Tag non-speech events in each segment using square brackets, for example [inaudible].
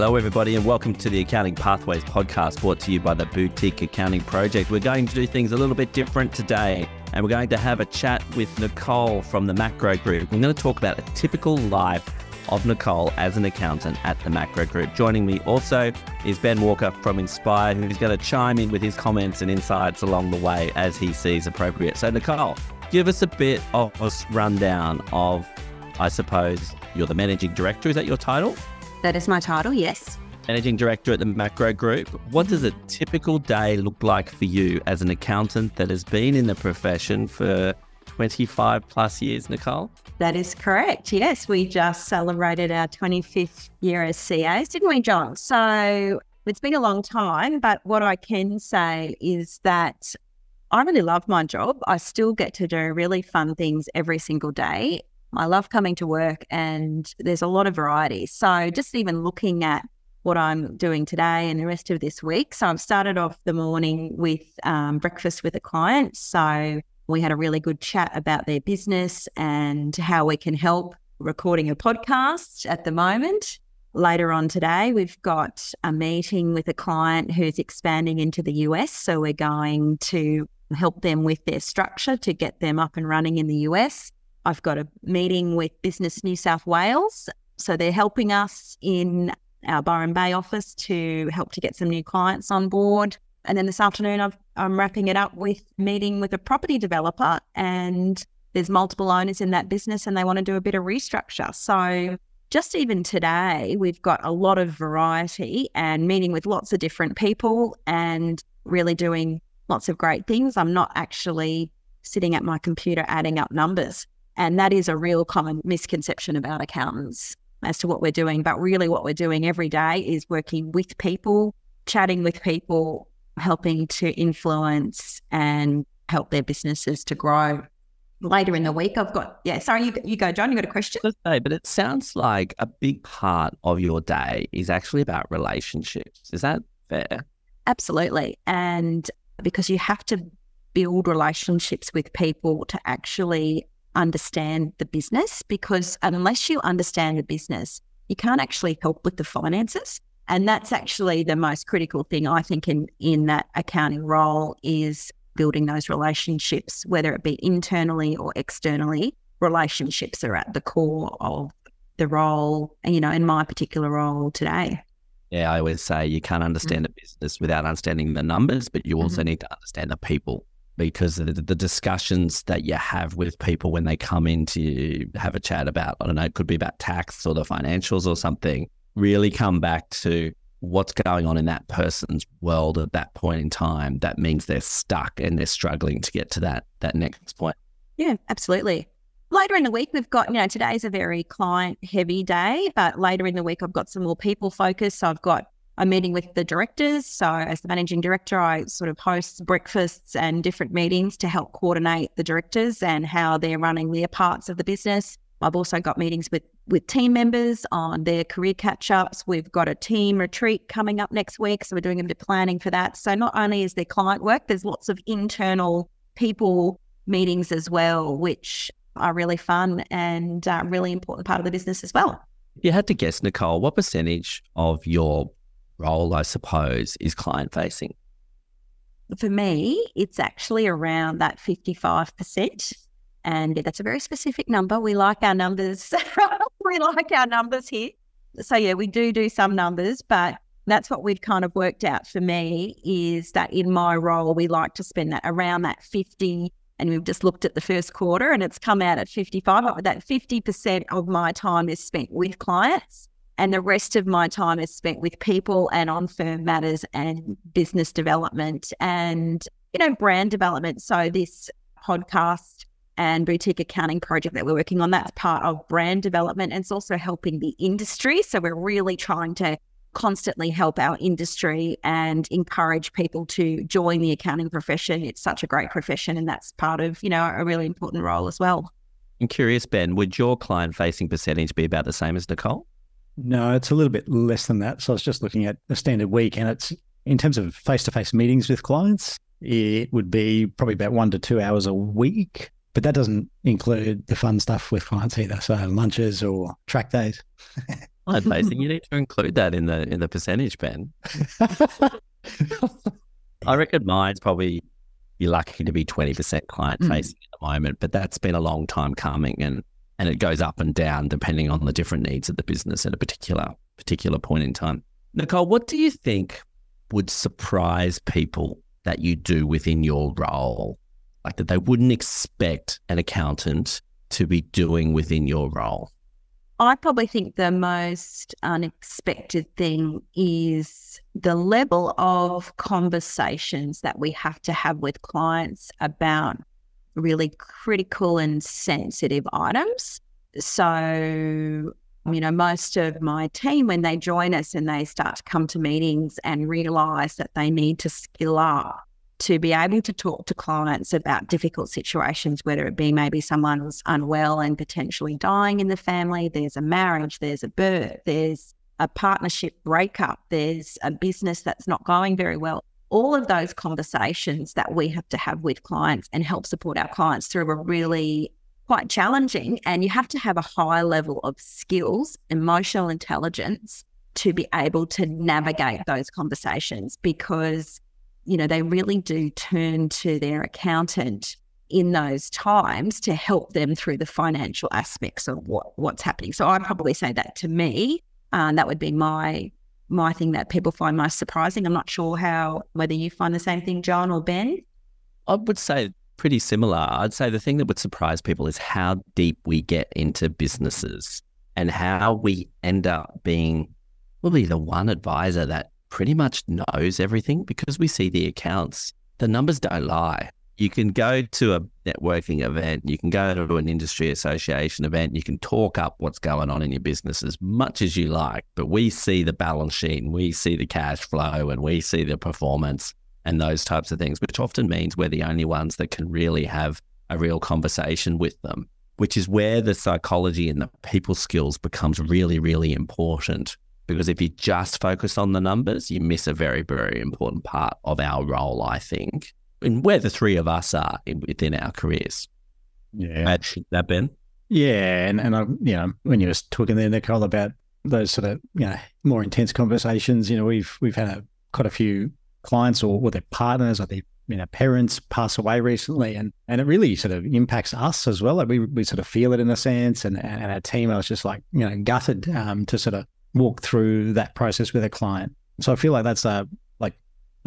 Hello, everybody, and welcome to the Accounting Pathways podcast brought to you by the Boutique Accounting Project. We're going to do things a little bit different today, and we're going to have a chat with Nicole from the Macro Group. We're going to talk about a typical life of Nicole as an accountant at the Macro Group. Joining me also is Ben Walker from Inspire, who's going to chime in with his comments and insights along the way as he sees appropriate. So, Nicole, give us a bit of a rundown of, I suppose, you're the managing director. Is that your title? That is my title, yes. Managing director at the Macro Group. What does a typical day look like for you as an accountant that has been in the profession for 25 plus years, Nicole? That is correct. Yes, we just celebrated our 25th year as CAs, didn't we, John? So it's been a long time, but what I can say is that I really love my job. I still get to do really fun things every single day. I love coming to work and there's a lot of variety. So just even looking at what I'm doing today and the rest of this week. So I've started off the morning with um, breakfast with a client. So we had a really good chat about their business and how we can help recording a podcast at the moment. Later on today, we've got a meeting with a client who's expanding into the US. So we're going to help them with their structure to get them up and running in the US. I've got a meeting with Business New South Wales. So they're helping us in our Byron Bay office to help to get some new clients on board. And then this afternoon, i am wrapping it up with meeting with a property developer, and there's multiple owners in that business, and they want to do a bit of restructure. So just even today, we've got a lot of variety and meeting with lots of different people, and really doing lots of great things. I'm not actually sitting at my computer adding up numbers. And that is a real common misconception about accountants as to what we're doing. But really, what we're doing every day is working with people, chatting with people, helping to influence and help their businesses to grow. Later in the week, I've got, yeah, sorry, you, you go, John, you got a question? Say, but it sounds like a big part of your day is actually about relationships. Is that fair? Absolutely. And because you have to build relationships with people to actually understand the business, because unless you understand the business, you can't actually help with the finances. And that's actually the most critical thing I think in in that accounting role is building those relationships, whether it be internally or externally. Relationships are at the core of the role, you know, in my particular role today. Yeah, I always say you can't understand mm-hmm. a business without understanding the numbers, but you also mm-hmm. need to understand the people because the, the, discussions that you have with people when they come in to have a chat about, I don't know, it could be about tax or the financials or something, really come back to what's going on in that person's world at that point in time that means they're stuck and they're struggling to get to that that next point. Yeah absolutely. Later in the week we've got you know today's a very client heavy day but later in the week i've got some more people focus so i've got a meeting with the directors so as the managing director i sort of host breakfasts and different meetings to help coordinate the directors and how they're running their parts of the business I've also got meetings with with team members on their career catch ups. We've got a team retreat coming up next week, so we're doing a bit of planning for that. So not only is there client work, there's lots of internal people meetings as well, which are really fun and uh, really important part of the business as well. You had to guess, Nicole, what percentage of your role, I suppose, is client facing? For me, it's actually around that 55%. And that's a very specific number. We like our numbers. [laughs] we like our numbers here. So, yeah, we do do some numbers, but that's what we've kind of worked out for me is that in my role, we like to spend that around that 50. And we've just looked at the first quarter and it's come out at 55. That 50% of my time is spent with clients and the rest of my time is spent with people and on firm matters and business development and, you know, brand development. So this podcast and boutique accounting project that we're working on. That's part of brand development and it's also helping the industry. So we're really trying to constantly help our industry and encourage people to join the accounting profession. It's such a great profession and that's part of, you know, a really important role as well. I'm curious, Ben, would your client facing percentage be about the same as Nicole? No, it's a little bit less than that. So I was just looking at a standard week and it's in terms of face to face meetings with clients, it would be probably about one to two hours a week. But that doesn't include the fun stuff with clients either. So lunches or track days. Client facing, you need to include that in the in the percentage, Ben. [laughs] I reckon mine's probably you're lucky to be 20% client facing mm. at the moment, but that's been a long time coming and and it goes up and down depending on the different needs of the business at a particular particular point in time. Nicole, what do you think would surprise people that you do within your role? Like that they wouldn't expect an accountant to be doing within your role? I probably think the most unexpected thing is the level of conversations that we have to have with clients about really critical and sensitive items. So, you know, most of my team, when they join us and they start to come to meetings and realize that they need to skill up to be able to talk to clients about difficult situations, whether it be maybe someone's unwell and potentially dying in the family, there's a marriage, there's a birth, there's a partnership breakup, there's a business that's not going very well. All of those conversations that we have to have with clients and help support our clients through are really quite challenging. And you have to have a high level of skills, emotional intelligence to be able to navigate those conversations because you know, they really do turn to their accountant in those times to help them through the financial aspects of what, what's happening. So I'd probably say that to me, uh, that would be my my thing that people find most surprising. I'm not sure how whether you find the same thing, John or Ben. I would say pretty similar. I'd say the thing that would surprise people is how deep we get into businesses and how we end up being probably the one advisor that pretty much knows everything because we see the accounts. The numbers don't lie. You can go to a networking event, you can go to an industry association event, you can talk up what's going on in your business as much as you like, but we see the balance sheet and we see the cash flow and we see the performance and those types of things, which often means we're the only ones that can really have a real conversation with them, which is where the psychology and the people skills becomes really, really important. Because if you just focus on the numbers, you miss a very, very important part of our role, I think, and where the three of us are in, within our careers. Yeah. That, Ben? Yeah. And, and I, you know, when you were talking there, Nicole, about those sort of, you know, more intense conversations, you know, we've, we've had a, quite a few clients or, or their partners or their you know, parents pass away recently, and and it really sort of impacts us as well. Like we we sort of feel it in a sense, and and our team, I was just like you know gutted um, to sort of walk through that process with a client. So I feel like that's a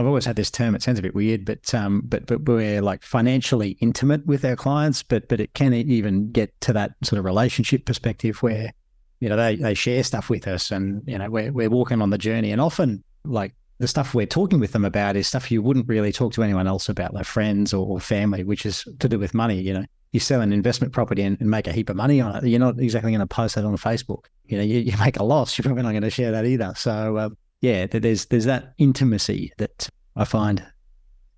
I've always had this term. It sounds a bit weird, but um, but but we're like financially intimate with our clients, but but it can even get to that sort of relationship perspective where you know they they share stuff with us, and you know we're we're walking on the journey, and often like the stuff we're talking with them about is stuff you wouldn't really talk to anyone else about, like friends or, or family, which is to do with money. You know, you sell an investment property and, and make a heap of money on it. You're not exactly going to post that on Facebook you know, you, you make a loss, you're probably not going to share that either. So, uh, yeah, there's there's that intimacy that I find.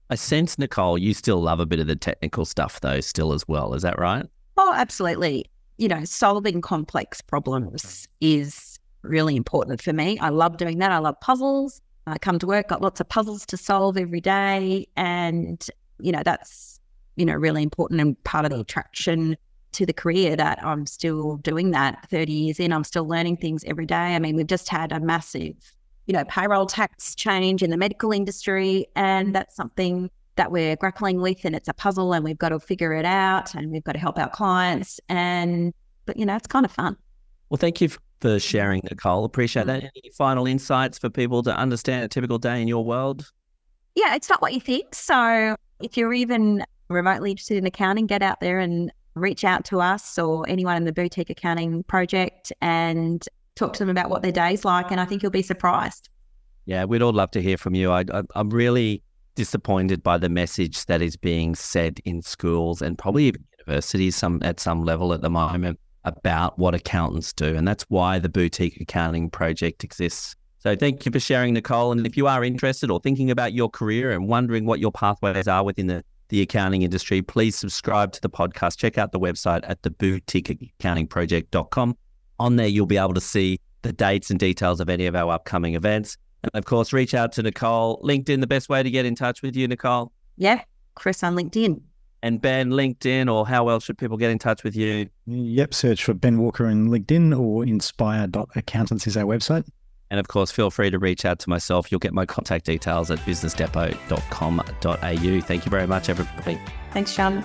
I sense, Nicole, you still love a bit of the technical stuff, though, still as well. Is that right? Oh, absolutely. You know, solving complex problems is really important for me. I love doing that. I love puzzles. I come to work, got lots of puzzles to solve every day. And, you know, that's, you know, really important and part of the attraction to the career that I'm still doing that 30 years in. I'm still learning things every day. I mean, we've just had a massive, you know, payroll tax change in the medical industry, and that's something that we're grappling with, and it's a puzzle, and we've got to figure it out, and we've got to help our clients. And, but, you know, it's kind of fun. Well, thank you for mm-hmm. sharing, Nicole. Appreciate that. Mm-hmm. Any final insights for people to understand a typical day in your world? Yeah, it's not what you think. So if you're even remotely interested in accounting, get out there and reach out to us or anyone in the boutique accounting project and talk to them about what their day's like. And I think you'll be surprised. Yeah, we'd all love to hear from you. I, I, I'm really disappointed by the message that is being said in schools and probably even universities some at some level at the moment about what accountants do. And that's why the boutique accounting project exists. So thank you for sharing, Nicole. And if you are interested or thinking about your career and wondering what your pathways are within the the accounting industry, please subscribe to the podcast. Check out the website at the boutique accounting theboutiqueaccountingproject.com. On there, you'll be able to see the dates and details of any of our upcoming events. And of course, reach out to Nicole. LinkedIn, the best way to get in touch with you, Nicole. Yeah, Chris on LinkedIn. And Ben, LinkedIn, or how else should people get in touch with you? Yep, search for Ben Walker in LinkedIn or inspire.accountants is our website. And of course, feel free to reach out to myself. You'll get my contact details at businessdepot.com.au. Thank you very much, everybody. Thanks, John.